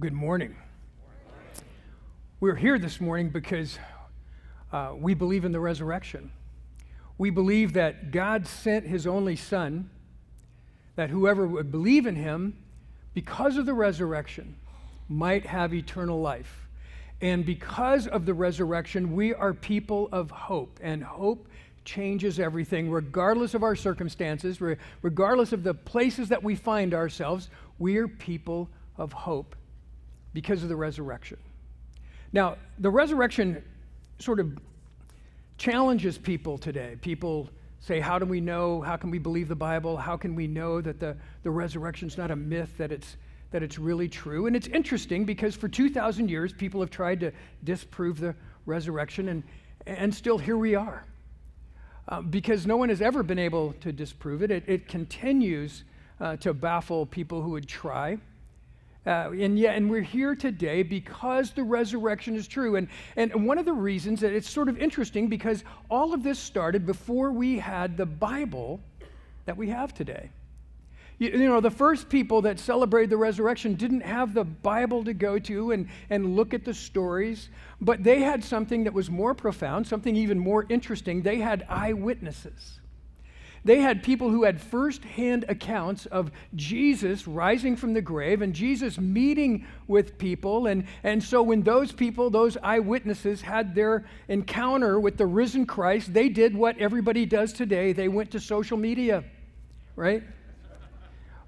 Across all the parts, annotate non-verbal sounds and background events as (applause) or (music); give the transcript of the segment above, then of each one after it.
Good morning. We're here this morning because uh, we believe in the resurrection. We believe that God sent his only Son, that whoever would believe in him, because of the resurrection, might have eternal life. And because of the resurrection, we are people of hope, and hope changes everything, regardless of our circumstances, regardless of the places that we find ourselves. We are people of hope because of the resurrection. Now, the resurrection sort of challenges people today. People say, How do we know? How can we believe the Bible? How can we know that the, the is not a myth, that it's, that it's really true? And it's interesting because for 2,000 years, people have tried to disprove the resurrection, and, and still here we are. Uh, because no one has ever been able to disprove it. It, it continues uh, to baffle people who would try. Uh, and yeah, and we're here today because the resurrection is true. And, and one of the reasons that it's sort of interesting because all of this started before we had the Bible that we have today. You, you, know, the first people that celebrated the resurrection didn't have the Bible to go to and, and look at the stories, but they had something that was more profound, something even more interesting. They had eyewitnesses. They had people who had firsthand accounts of Jesus rising from the grave and Jesus meeting with people. And, and so, when those people, those eyewitnesses, had their encounter with the risen Christ, they did what everybody does today they went to social media, right?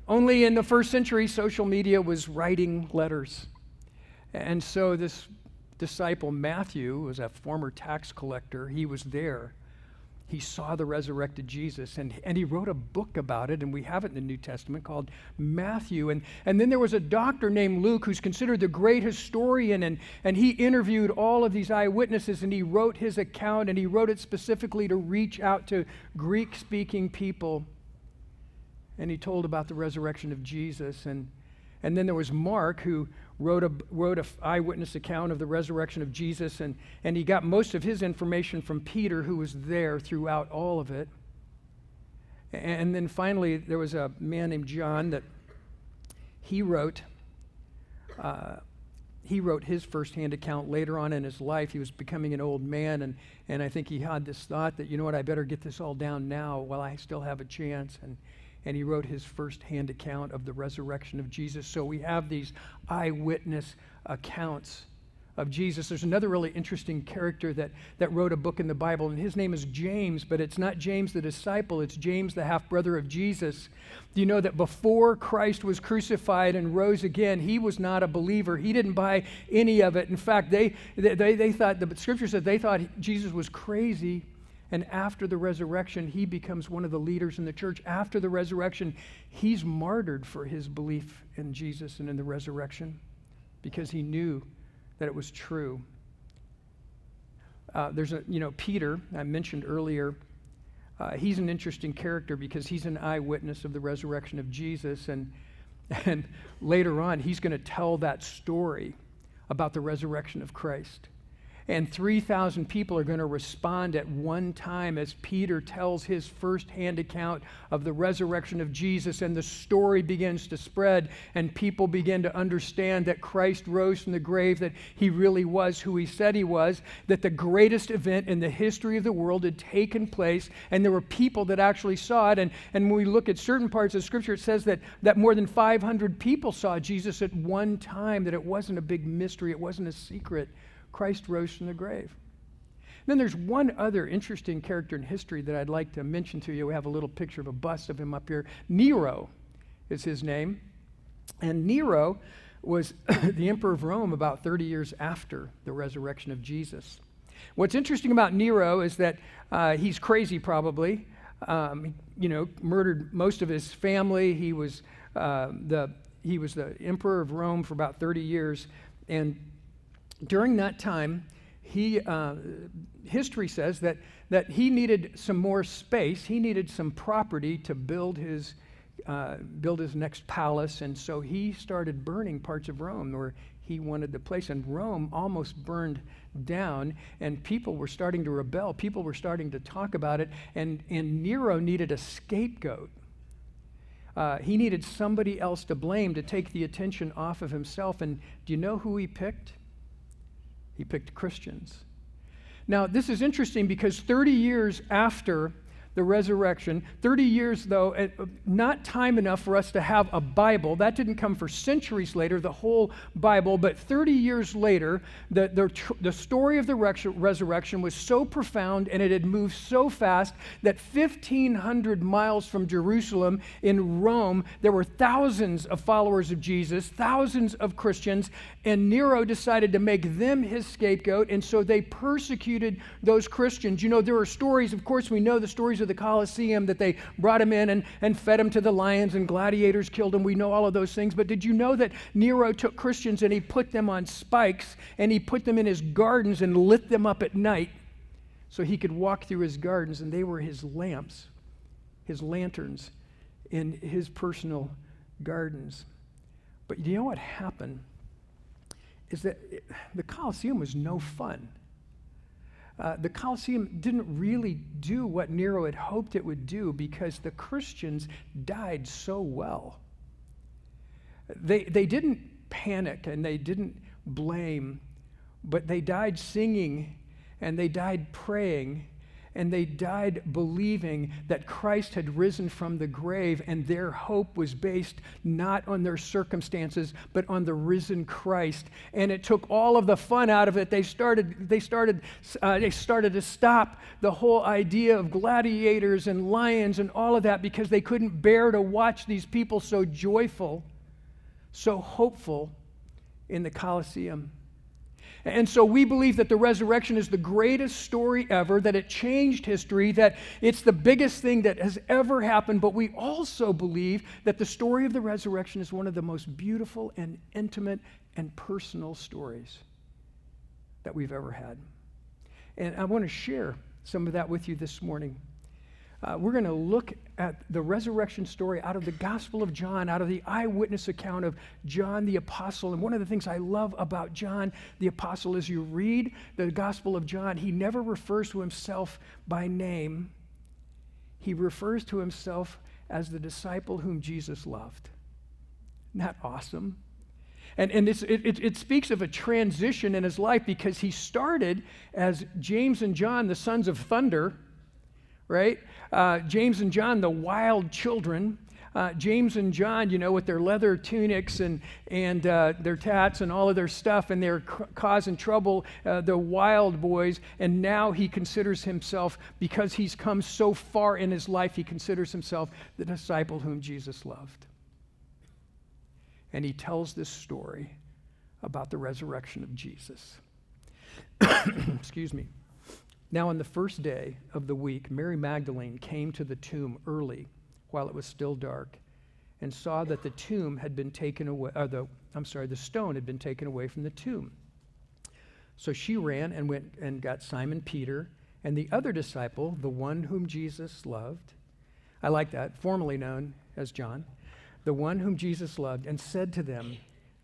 Only in the first century, social media was writing letters. And so, this disciple, Matthew, was a former tax collector, he was there he saw the resurrected Jesus and, and he wrote a book about it, and we have it in the New Testament called Matthew. And, and then there was a doctor named Luke who's considered the great historian, and, and he interviewed all of these eyewitnesses and he wrote his account, and he wrote it specifically to reach out to Greek speaking people. And he told about the resurrection of Jesus. And, and then there was Mark who wrote a wrote an eyewitness account of the resurrection of Jesus, and, and he got most of his information from Peter, who was there throughout all of it. And then finally, there was a man named John that he wrote. Uh, he wrote his firsthand account later on in his life. He was becoming an old man, and, and I think he had this thought that, you know what, I better get this all down now while I still have a chance. And, and he wrote his firsthand account of the resurrection of Jesus. So we have these eyewitness accounts of Jesus. There's another really interesting character that, that wrote a book in the Bible, and his name is James, but it's not James the disciple, it's James the half brother of Jesus. Do you know that before Christ was crucified and rose again, he was not a believer? He didn't buy any of it. In fact, they, they, they thought, the scripture said they thought Jesus was crazy and after the resurrection, he becomes one of the leaders in the church. After the resurrection, he's martyred for his belief in Jesus and in the resurrection because he knew that it was true. Uh, there's a, you know, Peter, I mentioned earlier, uh, he's an interesting character because he's an eyewitness of the resurrection of Jesus. And, (laughs) and later on, he's going to tell that story about the resurrection of Christ and 3,000 people are going to respond at one time as Peter tells his firsthand account of the resurrection of Jesus, and the story begins to spread, and people begin to understand that Christ rose from the grave, that he really was who he said he was, that the greatest event in the history of the world had taken place, and there were people that actually saw it. And, and when we look at certain parts of Scripture, it says that, that more than 500 people saw Jesus at one time, that it wasn't a big mystery, it wasn't a secret. Christ rose from the grave. Then there's one other interesting character in history that I'd like to mention to you. We have a little picture of a bust of him up here. Nero is his name. And Nero was (coughs) the emperor of Rome about 30 years after the resurrection of Jesus. What's interesting about Nero is that uh, he's crazy, probably. Um, you know, murdered most of his family. He was uh, the he was the emperor of Rome for about 30 years, and during that time, he, uh, history says that, that he needed some more space. He needed some property to build his, uh, build his next palace. And so he started burning parts of Rome where he wanted the place. And Rome almost burned down, and people were starting to rebel. People were starting to talk about it. And, and Nero needed a scapegoat. uh, he needed somebody else to blame to take the attention off of himself. And do you know who he picked? He picked Christians. Now, this is interesting because 30 years after the resurrection. 30 years, though, eh, not time enough for us to have a Bible. That didn't come for centuries later, the whole Bible. But 30 years later, the, the, the story of the resurrection was so profound and it had moved so fast that 1,500 miles from Jerusalem in Rome, there were thousands of followers of Jesus, thousands of Christians, and Nero decided to make them his scapegoat. And so they persecuted those Christians. You know, there are stories, of course, we know the stories of the Colosseum that they brought him in and, and fed him to the lions and gladiators killed him. We know all of those things. But did you know that Nero took Christians and he put them on spikes and he put them in his gardens and lit them up at night so he could walk through his gardens and they were his lamps, his lanterns in his personal gardens. But you know what happened? Is that the Colosseum was no fun uh, the Colosseum didn't really do what Nero had hoped it would do because the Christians died so well. They, they didn't panic and they didn't blame, but they died singing and they died praying and they died believing that Christ had risen from the grave, and their hope was based not on their circumstances, but on the risen Christ. And it took all of the fun out of it. They started, they started, uh, they started to stop the whole idea of gladiators and lions and all of that because they couldn't bear to watch these people so joyful, so hopeful in the Colosseum. And so we believe that the resurrection is the greatest story ever, that it changed history, that it's the biggest thing that has ever happened. But we also believe that the story of the resurrection is one of the most beautiful and intimate and personal stories that we've ever had. And I want to share some of that with you this morning. Uh, we're going to look at the resurrection story out of the Gospel of John, out of the eyewitness account of John the Apostle. And one of the things I love about John the Apostle is you read the Gospel of John, he never refers to himself by name, he refers to himself as the disciple whom Jesus loved. That awesome? And, and it, it, it, speaks of a transition in his life because he started as James and John, the sons of thunder, right? Uh, James and John, the wild children. Uh, James and John, you know, with their leather tunics and, and uh, their tats and all of their stuff, and they're c- causing trouble, uh, the wild boys. And now he considers himself, because he's come so far in his life, he considers himself the disciple whom Jesus loved. And he tells this story about the resurrection of Jesus. (coughs) Excuse me. Now, on the first day of the week, Mary Magdalene came to the tomb early while it was still dark and saw that the tomb had been taken away, or the, I'm sorry, the stone had been taken away from the tomb. So she ran and went and got Simon Peter and the other disciple, the one whom Jesus loved. I like that, formerly known as John, the one whom Jesus loved, and said to them,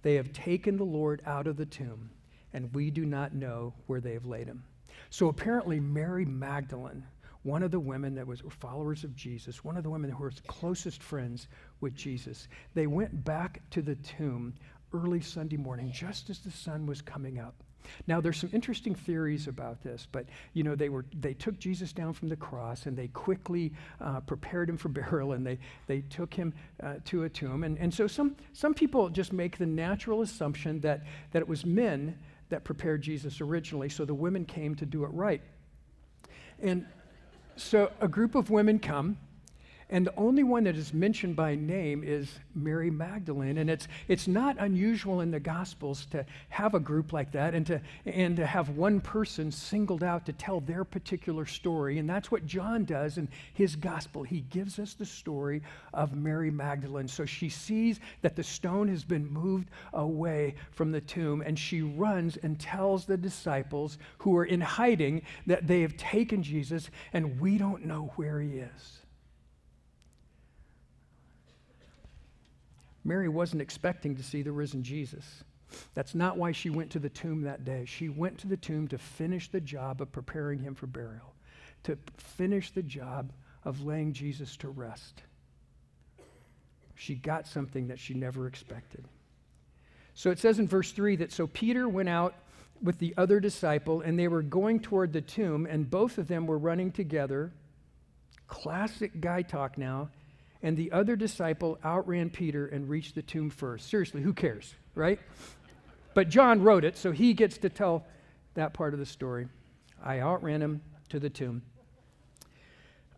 They have taken the Lord out of the tomb, and we do not know where they have laid him. So apparently, Mary Magdalene, one of the women that was followers of Jesus, one of the women who was closest friends with Jesus, they went back to the tomb early Sunday morning, just as the sun was coming up. Now there's some interesting theories about this, but you know they were they took Jesus down from the cross and they quickly uh, prepared him for (laughs) burial and they they took him uh, to a tomb and and so some some people just make the natural assumption that that it was men that prepared Jesus originally, so the women came to do it right. And so a group of women come, and the only one that is mentioned by name is Mary Magdalene. And it's, it's not unusual in the Gospels to have a group like that and to, and to have one person singled out to tell their particular story. And that's what John does in his Gospel. He gives us the story of Mary Magdalene. So she sees that the stone has been moved away from the tomb, and she runs and tells the disciples who are in hiding that they have taken Jesus, and we don't know where he is. Mary wasn't expecting to see the risen Jesus. That's not why she went to the tomb that day. She went to the tomb to finish the job of preparing him for burial, to finish the job of laying Jesus to rest. She got something that she never expected. So it says in verse 3 that so Peter went out with the other disciple, and they were going toward the tomb, and both of them were running together. Classic guy talk now. And the other disciple outran Peter and reached the tomb first. Seriously, who cares, right? But John wrote it, so he gets to tell that part of the story. I outran him to the tomb.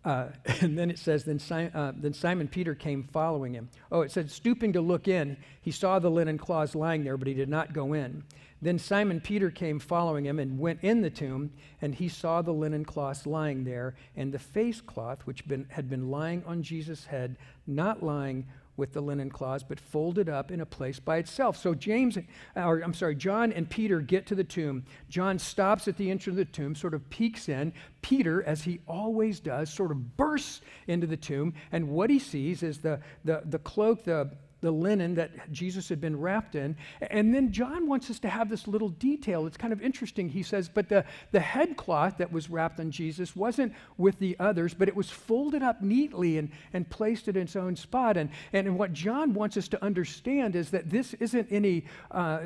Uh, (laughs) and then it says, then, uh, then Simon Peter came following him. Oh, it said, stooping to look in, he saw the linen cloths lying there, but he did not go in. Then Simon Peter came following him and went in the tomb, and he saw the linen cloths lying there, and the face cloth which been, had been lying on Jesus' head, not lying with the linen cloths, but folded up in a place by itself. So James, or I'm sorry, John and Peter get to the tomb. John stops at the entrance of the tomb, sort of peeks in. Peter, as he always does, sort of bursts into the tomb, and what he sees is the, the, the cloak, the the linen that Jesus had been wrapped in. And then John wants us to have this little detail. It's kind of interesting. He says, But the, the headcloth that was wrapped on Jesus wasn't with the others, but it was folded up neatly and, and placed in its own spot. And, and what John wants us to understand is that this isn't any, uh,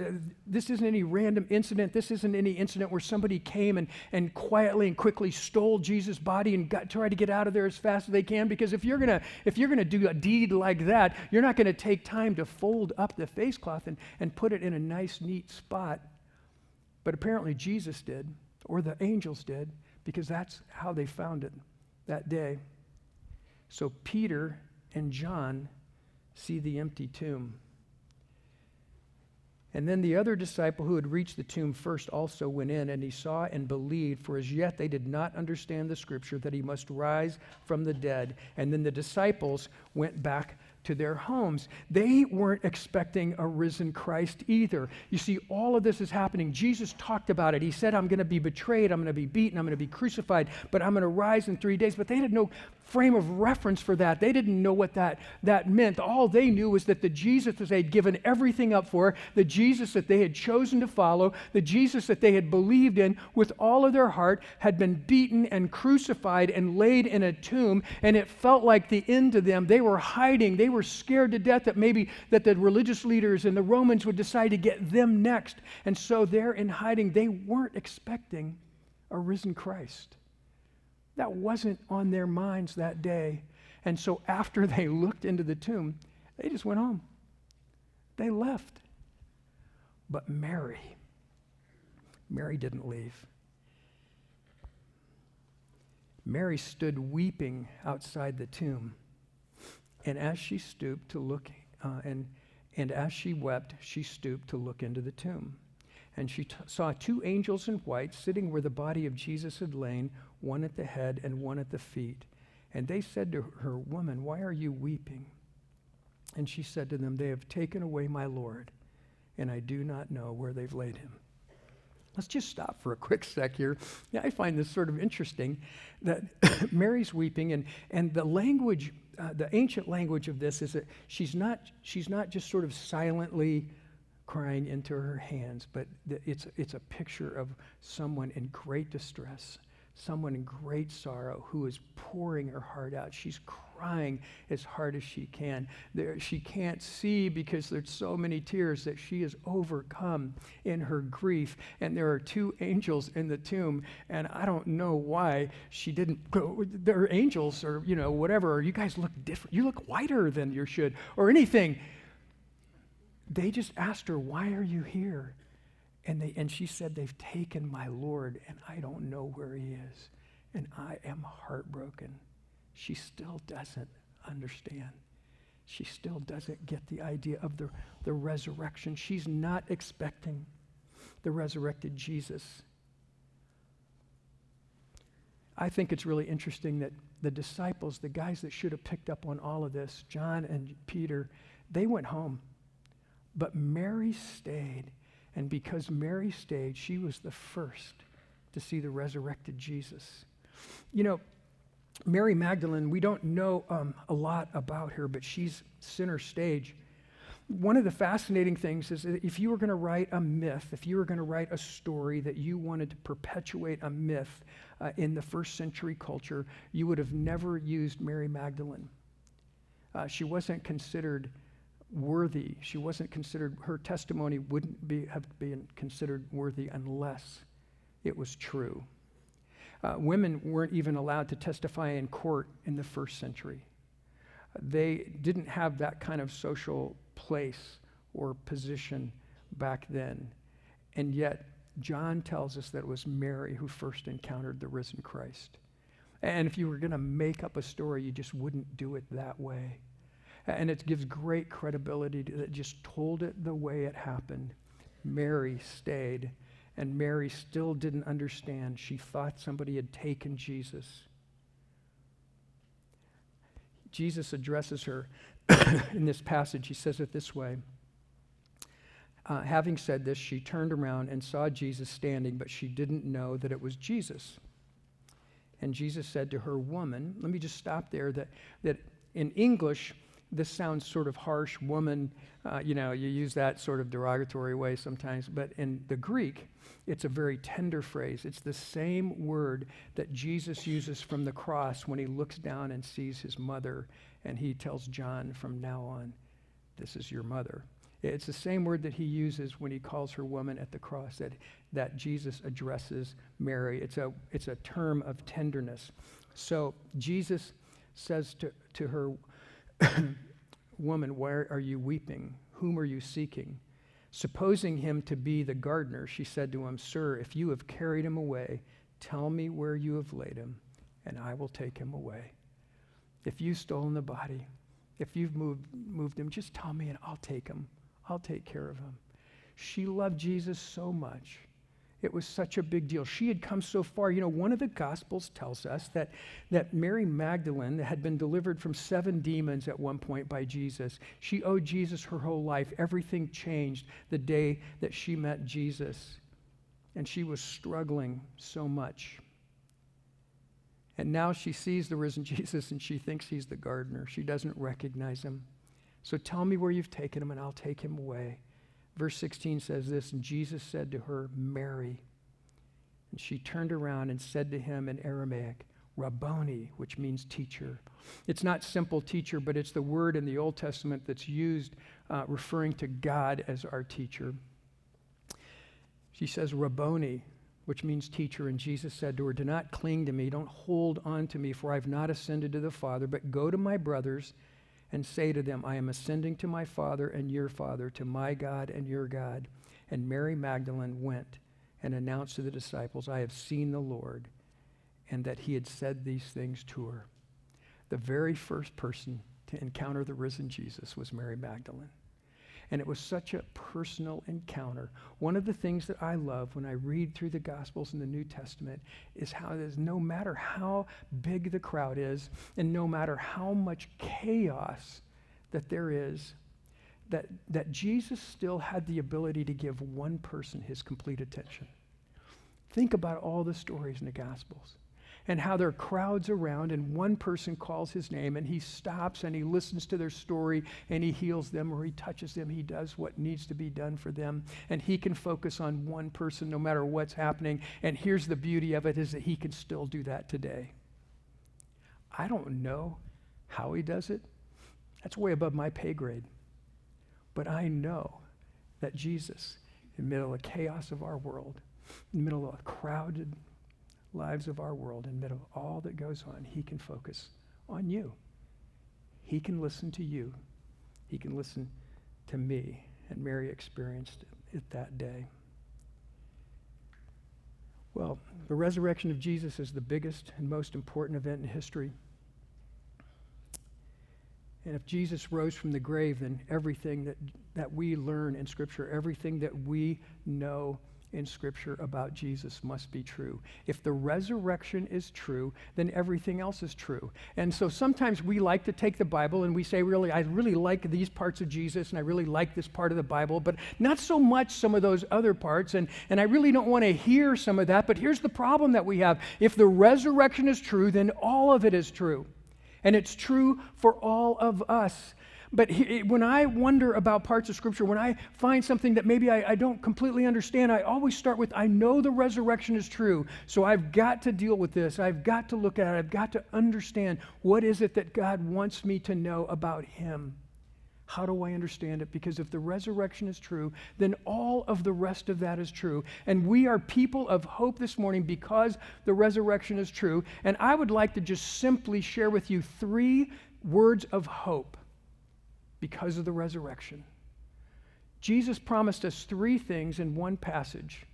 this isn't any random incident. This isn't any incident where somebody came and, and quietly and quickly stole Jesus' body and got, tried to get out of there as fast as they can. Because if you're going to if you're going to do a deed like that, you're not going to take time to fold up the face cloth and, and put it in a nice, neat spot. But apparently Jesus did, or the angels did, because that's how they found it that day. So Peter and John see the empty tomb. And then the other disciple who had reached the tomb first also went in, and he saw and believed, for as yet they did not understand the scripture that he must rise from the dead. And then the disciples went back to their homes. They weren't expecting a risen Christ either. You see, all of this is happening. Jesus talked about it. He said, I'm going to be betrayed, I'm going to be beaten, I'm going to be crucified, but I'm going to rise in three days. But they had no frame of reference for that. They didn't know what that, that meant. All they knew was that the Jesus that they'd given everything up for, the Jesus that they had chosen to follow, the Jesus that they had believed in with all of their heart, had been beaten and crucified and laid in a tomb. And it felt like the end to them. They were hiding. They were scared to death that maybe that the religious leaders and the Romans would decide to get them next. And so they're in hiding. They weren't expecting a risen Christ. That wasn't on their minds that day. And so after (laughs) they looked into the tomb, they just went home. They left. But Mary, Mary didn't leave. Mary stood weeping outside the tomb. And as she stooped to look, uh, and, and as she wept, she stooped to look into the tomb. And she t- saw two angels in white sitting where the body of Jesus had lain, one at the head and one at the feet. And they said to her, Woman, why are you weeping? And she said to them, They have taken away my Lord, and I do not know where they've laid him. Let's just stop for a quick sec here. Yeah, I find this sort of interesting that (coughs) Mary's weeping, and, and the language, uh, the ancient language of this is that she's not, she's not just sort of silently crying into her hands, but it's, it's a picture of someone in great distress, someone in great sorrow who is pouring her heart out. She's crying as hard as she can. There, she can't see because there's so many tears that she is overcome in her grief. And there are two angels in the tomb, and I don't know why she didn't go. They're angels, or you know, whatever. Or you guys look different. You look whiter than you should, or anything. They just asked her, "Why are you here?" And, they, and she said, They've taken my Lord, and I don't know where he is. And I am heartbroken. She still doesn't understand. She still doesn't get the idea of the, the resurrection. She's not expecting the resurrected Jesus. I think it's really interesting that the disciples, the guys that should have picked up on all of this, John and Peter, they went home. But Mary stayed and because Mary stayed, she was the first to see the resurrected Jesus. You know, Mary Magdalene, we don't know um, a lot about her, but she's center stage. One of the fascinating things is that if you were going to write a myth, if you were going to write a story that you wanted to perpetuate a myth uh, in the first century culture, you would have never used Mary Magdalene. Uh, she wasn't considered worthy. She wasn't considered, her testimony wouldn't be, have been considered worthy unless it was true. Uh, women weren't even allowed to testify in court in the first century. They didn't have that kind of social place or position back then. And yet, John tells us that it was Mary who first encountered the risen Christ. And if you were going to make up a story, you just wouldn't do it that way. And it gives great credibility to that just told it the way it happened. Mary stayed, and Mary still didn't understand. She thought somebody had taken Jesus. Jesus addresses her (coughs) in this passage. He says it this way uh, Having said this, she turned around and saw Jesus standing, but she didn't know that it was Jesus. And Jesus said to her, Woman, let me just stop there. That, that in English, this sounds sort of harsh, woman. Uh, you know, you use that sort of derogatory way sometimes. But in the Greek, it's a very tender phrase. It's the same word that Jesus uses from the cross when he looks down and sees his mother, and he tells John from now on, This is your mother. It's the same word that he uses when he calls her woman at the cross, that, that Jesus addresses Mary. It's a, it's a term of tenderness. So Jesus says to, to her, (coughs) Woman, why are you weeping? Whom are you seeking? Supposing him to be the gardener, she said to him, Sir, if you have carried him away, tell me where you have laid him, and I will take him away. If you've stolen the body, if you've moved, moved him, just tell me and I'll take him. I'll take care of him. She loved Jesus so much. It was such a big deal. She had come so far. You know, one of the Gospels tells us that, that Mary Magdalene had been delivered from seven demons at one point by Jesus. She owed Jesus her whole life. Everything changed the day that she met Jesus. And she was struggling so much. And now she sees the risen (laughs) Jesus and she thinks he's the gardener. She doesn't recognize him. So tell me where you've taken him, and I'll take him away. Verse 16 says this And Jesus said to her, Mary. And she turned around and said to him in Aramaic, Rabboni, which means teacher. It's not simple teacher, but it's the word in the Old Testament that's used uh, referring to God as our teacher. She says, Rabboni, which means teacher. And Jesus said to her, Do not cling to me, don't hold on to me, for I've not ascended to the Father, but go to my brothers and say to them, I am ascending to my Father and your Father, to my God and your God. And Mary Magdalene went and announced to the disciples, I have seen the Lord, and that he had said these things to her. The very first person to encounter the risen Jesus was Mary Magdalene. And it was such a personal encounter. One of the things that I love when I read through the Gospels in the New Testament is how it is no matter how big the crowd is, and no matter how much chaos that there is, that, that Jesus still had the ability to give one person his complete attention. Think about all the stories in the Gospels and how there are crowds around, and one person calls his name, and he stops and he listens to their story, and he heals them or he touches them. He does what needs to be done for them, and he can focus on one person no matter what's happening. And here's the beauty of it is that he can still do that today. I don't know how he does it. That's way above my pay grade. But I know that Jesus, in the middle of the chaos of our world, in the middle of a crowded lives of our world, in the middle of all that goes on, He can focus on you. He can listen to you. He can listen to me. And Mary experienced it that day. Well, the resurrection of Jesus is the biggest and most important event in history. And if Jesus rose from the grave, then everything that, that we learn in Scripture, everything that we know in Scripture about Jesus must be true. If the resurrection is true, then everything else is true. And so sometimes we like to take the Bible and we say, really, I really like these parts of Jesus and I really like this part of the Bible, but not so much some of those other parts. And, and I really don't want to hear some of that. But here's the problem that we have if the resurrection is true, then all of it is true. And it's true for all of us. But he, when I wonder about parts of Scripture, when I find something that maybe I, I don't completely understand, I always start with I know the resurrection is true, so I've got to deal with this. I've got to look at it. I've got to understand what is it that God wants me to know about Him. How do I understand it? Because if the resurrection is true, then all of the rest of that is true. And we are people of hope this morning because the resurrection is true. And I would like to just simply share with you three words of hope because of the resurrection. Jesus promised us three things in one passage.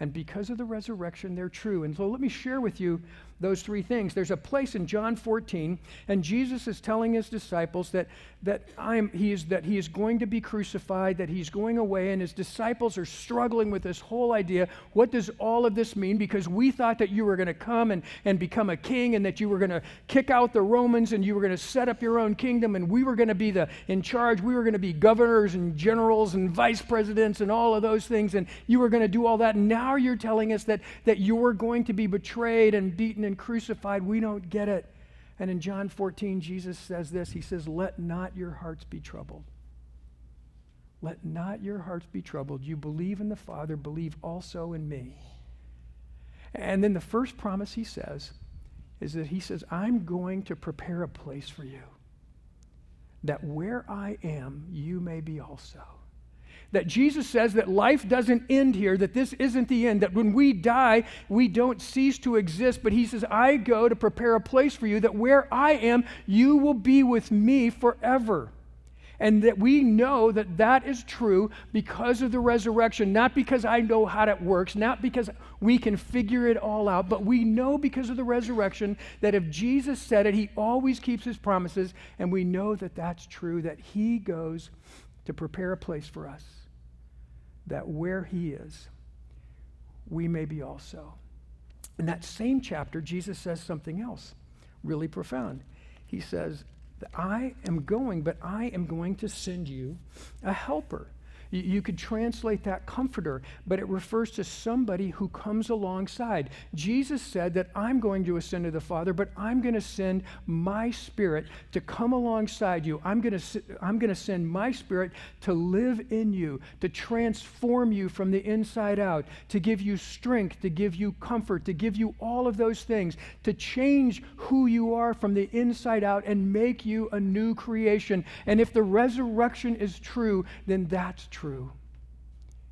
And because of the resurrection, they're true. And so let me share with you those three things. There's a place in John 14, and Jesus is telling his disciples that, that, I'm, he is, that he is going to be crucified, that he's going away, and his disciples are struggling with this whole idea. What does all of this mean? Because we thought that you were going to come and, and become a king, and that you were going to kick out the Romans, and you were going to set up your own kingdom, and we were going to be the, in charge. We were going to be governors and generals and vice presidents and all of those things, and you were going to do all that. Now you're telling us that, that you're going to be betrayed and beaten and crucified. We don't get it. And in John 14, Jesus says this He says, Let not your hearts be troubled. Let not your hearts be troubled. You believe in the Father, believe also in me. And then the first promise he says is that he says, I'm going to prepare a place for you, that where I am, you may be also that Jesus says that life doesn't end here, that this isn't the end, that when we die, we don't cease to exist. But he says, I go to prepare a place for you, that where I am, you will be with me forever. And that we know that that is true because of the resurrection, not because I know how it works, not because we can figure it all out, but we know because of the resurrection that if Jesus said it, he always keeps his promises. And we know that that's true, that he goes to prepare a place for us that where he is, we may be also. In that same chapter, Jesus says something else really profound. He says, I am going, but I am going to send you a helper you, could translate that comforter, but it refers to somebody who comes alongside. Jesus said that I'm going to ascend to the Father, but I'm going to send my spirit to come alongside you. I'm going to, I'm going to send my spirit to live in you, to transform you from the inside out, to give you strength, to give you comfort, to give you all of those things, to change who you are from the inside out and make you a new creation. And if the resurrection is true, then that's true true.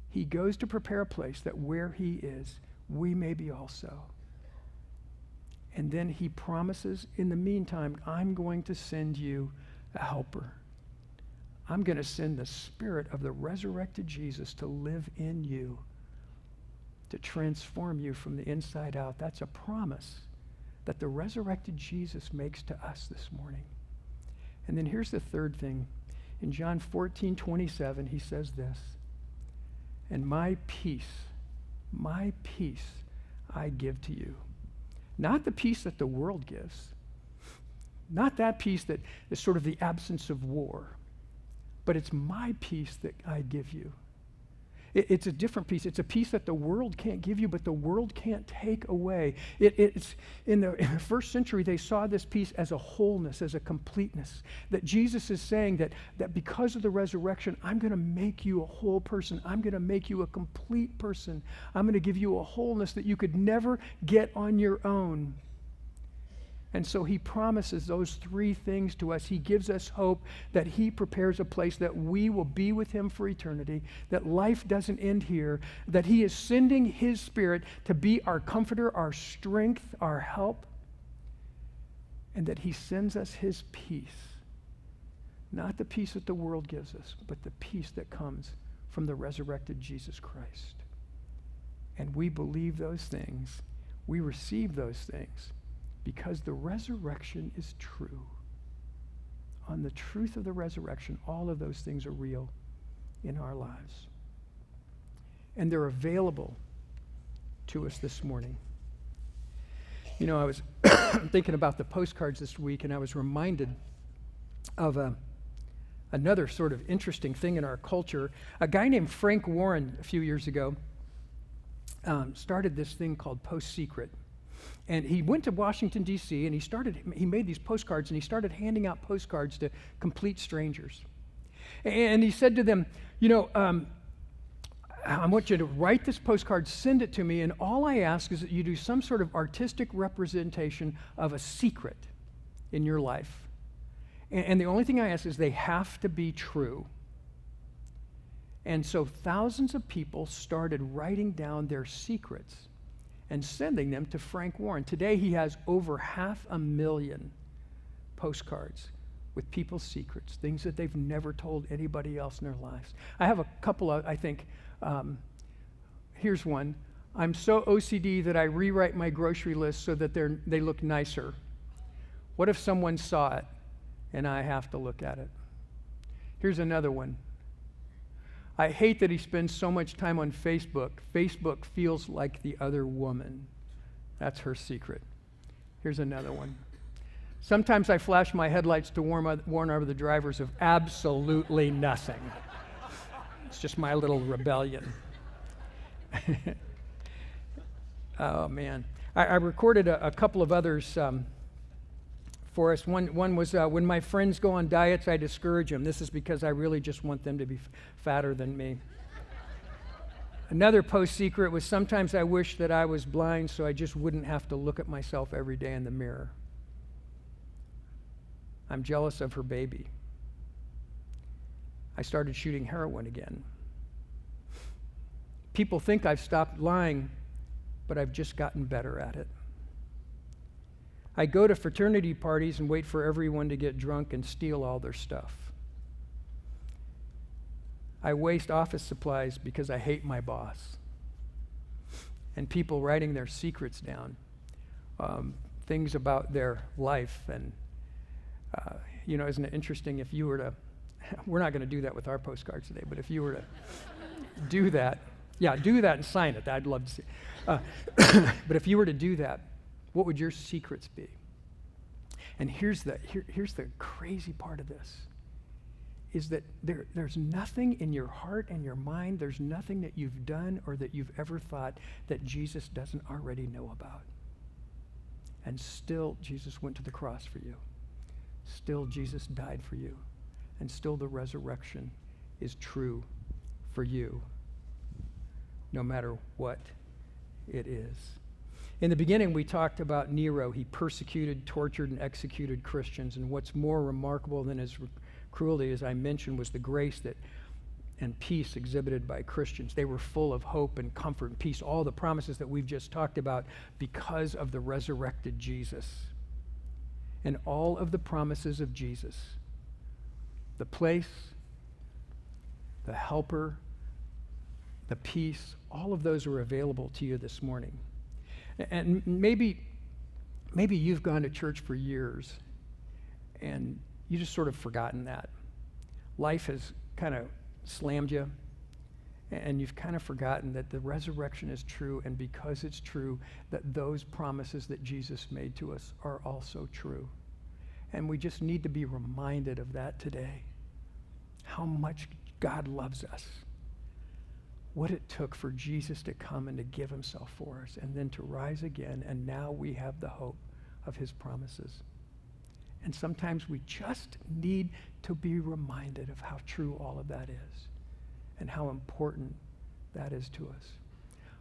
He goes to prepare a place that where he is, we may be also. And then he promises, in the meantime, I'm going to send you a helper. I'm going to send the spirit of the resurrected Jesus to live in you, to transform you from the inside out. That's a promise that the resurrected Jesus makes to us this morning. And then here's the third thing in John 14, 27, he says this And my peace, my peace I give to you. Not the peace that the world gives, not that peace that is sort of the absence of war, but it's my peace that I give you. It, it's a different peace. It's a peace that the world can't give you, but the world can't take away. It, it's in the, in (laughs) the first century, they saw this peace as a wholeness, as a completeness. That Jesus is saying that, that because of the resurrection, I'm going to make you a whole person. I'm going to make you a complete person. I'm going to give you a wholeness that you could never get on your own. And so he promises those three things to us. He gives us hope that he prepares a place that we will be with him for eternity, that life doesn't end here, that he is sending his spirit to be our comforter, our strength, our help, and that he sends us his peace. Not the peace that the world gives us, but the peace that comes from the resurrected Jesus Christ. And we believe those things. We receive those things because the resurrection is true. On the truth of the resurrection, all of those things are real in our lives. And they're available to us this morning. You know, I was (coughs) thinking about the postcards this week, and I was reminded of a, another sort of interesting thing in our culture. A guy named Frank Warren, a few years ago, um, started this thing called Post Secret. And he went to Washington, D.C., and he started, he made these postcards, and he started handing out postcards to complete strangers. And he said to them, You know, um, I want you to write this postcard, send it to me, and all I ask is that you do some sort of artistic representation of a secret in your life. And, and the only thing I ask is they have to be true. And so thousands of people started writing down their secrets and sending them to Frank Warren. Today he has over half a million postcards with people's secrets, things that they've never told anybody else in their lives. I have a couple of, I think, um, here's one. I'm so OCD that I rewrite my grocery list so that they're, they look nicer. What if someone saw it and I have to look at it? Here's another one. I hate that he spends so much time on Facebook. Facebook feels like the other woman. That's her secret. Here's another one. Sometimes I flash my headlights to warn, warn other drivers of absolutely nothing. it's just my little rebellion. (laughs) oh, man. I, I recorded a, a, couple of others um, for us. One, one was uh, when my friends go on diets, I discourage them. This is because I really just want them to be f- fatter than me. Another post secret was sometimes I wish that I was blind so I just wouldn't have to look at myself every day in the mirror. I'm jealous of her baby. I started shooting heroin again. People think I've stopped lying, but I've just gotten better at it. I go to fraternity parties and wait for everyone to get drunk and steal all their stuff. I waste office supplies because I hate my boss. And people writing their secrets down, um, things about their life. And, uh, you know, isn't it interesting if you were to, (laughs) we're not going to do that with our postcards today, but if you were to do that, yeah, do that and sign it. I'd love to see. Uh, (coughs) but if you were to do that, what would your secrets be? And here's the, here, here's the crazy part of this is that there, there's nothing in your heart and your mind, there's nothing that you've done or that you've ever thought that Jesus doesn't already know about. And still, Jesus went to the cross for you. Still, Jesus died for you. And still, the resurrection is true for you, no matter what it is. In the beginning, we talked about Nero. He persecuted, tortured, and executed Christians. And what's more remarkable than his cruelty, as I mentioned, was the grace that and peace exhibited by Christians. They were full of hope and comfort and peace, all the promises that we've just talked about because of the resurrected Jesus. And all of the promises of Jesus the place, the helper, the peace, all of those are available to you this morning. And maybe, maybe you've gone to church for years and you just sort of forgotten that. Life has kind of slammed you and you've kind of forgotten that the resurrection is true and because it's true that those promises that Jesus made to us are also true. And we just need to be reminded of that today. How much God loves us what it took for Jesus to come and to give himself for us and then to rise again. And now we have the hope of his promises. And sometimes we just need to be reminded of how true all of that is and how important that is to us.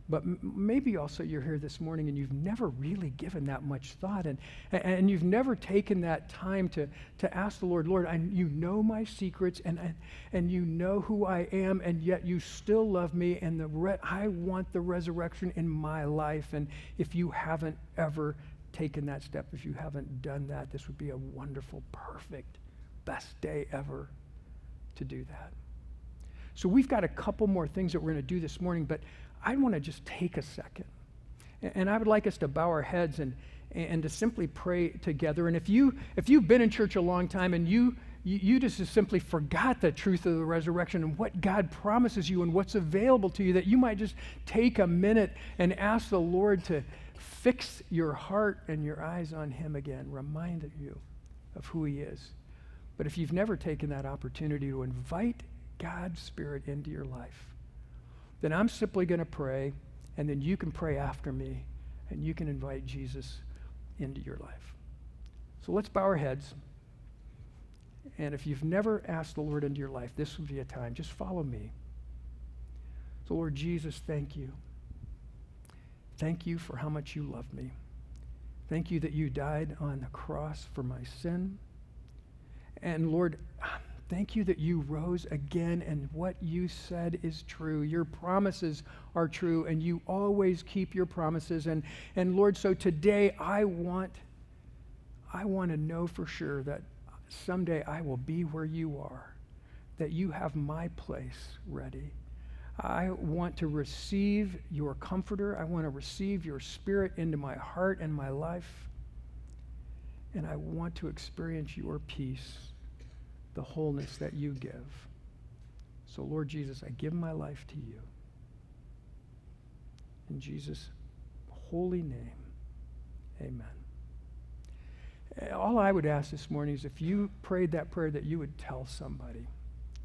But m- maybe also you're here this morning and you've never really given that much thought and, and you've never taken that time to, to ask the Lord, Lord, I, you know my secrets and, and, and you know who I am, and yet you still love me, and the re- I want the resurrection in my life. And if you haven't ever taken that step, if you haven't done that, this would be a wonderful, perfect, best day ever to do that. So we've got a couple more things that we're going to do this morning, but I want to just take a second. And I would like us to bow our heads and, and to simply pray together. And if, you, if you've been in church a long time and you, you, just simply forgot the truth of the resurrection and what God promises you and what's available to you, that you might just take a minute and ask the Lord to fix your heart and your eyes on Him again, remind you of who He is. But if you've never taken that opportunity to invite God's Spirit into your life, then I'm simply going to pray, and then you can pray after me and you can invite Jesus into your life. So let's bow our heads. And if you've never asked the Lord into your life, this would be a time. Just follow me. So, Lord Jesus, thank you. Thank you for how much you love me. Thank you that you died on the cross for my sin. And Lord, thank you that you rose again and what you said is true. Your promises are true and you always keep your promises. And, and Lord, so today I want, I want to know for sure that someday I will be where you are, that you have my place ready. I want to receive your comforter. I want to receive your spirit into my heart and my life. And I want to experience your peace, the wholeness that you give. So, Lord Jesus, I give my life to you. In Jesus' holy name, amen. All I would ask this morning is if you prayed that prayer, that you would tell somebody.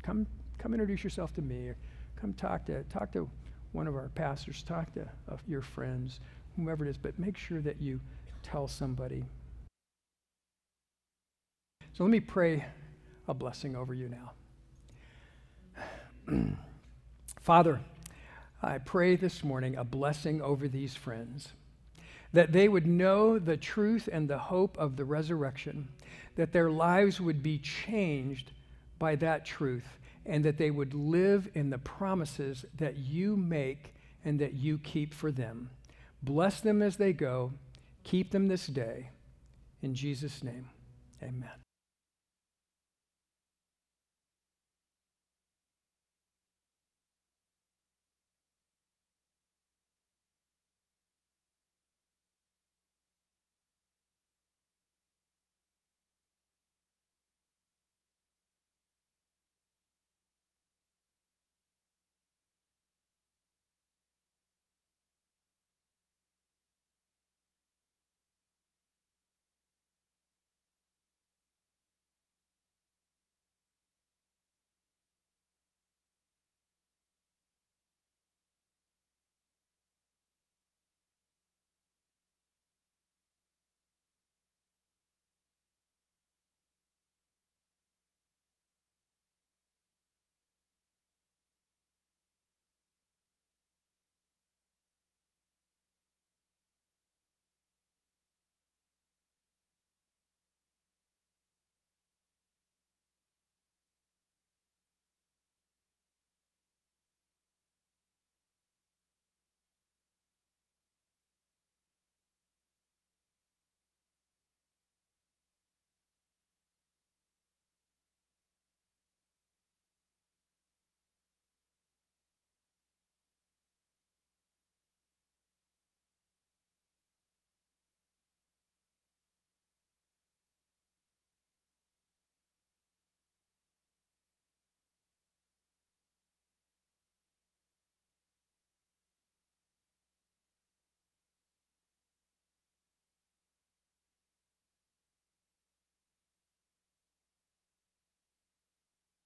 Come, come introduce yourself to me. Come talk to, talk to one of our pastors, talk to uh, your friends, whomever it is, but make sure that you tell somebody. So let me pray a blessing over you now. (clears throat) Father, I pray this morning a blessing over these friends, that they would know the truth and the hope of the resurrection, that their lives would be changed by that truth and that they would live in the promises that you make and that you keep for them. Bless them as they go. Keep them this day. In Jesus' name, amen.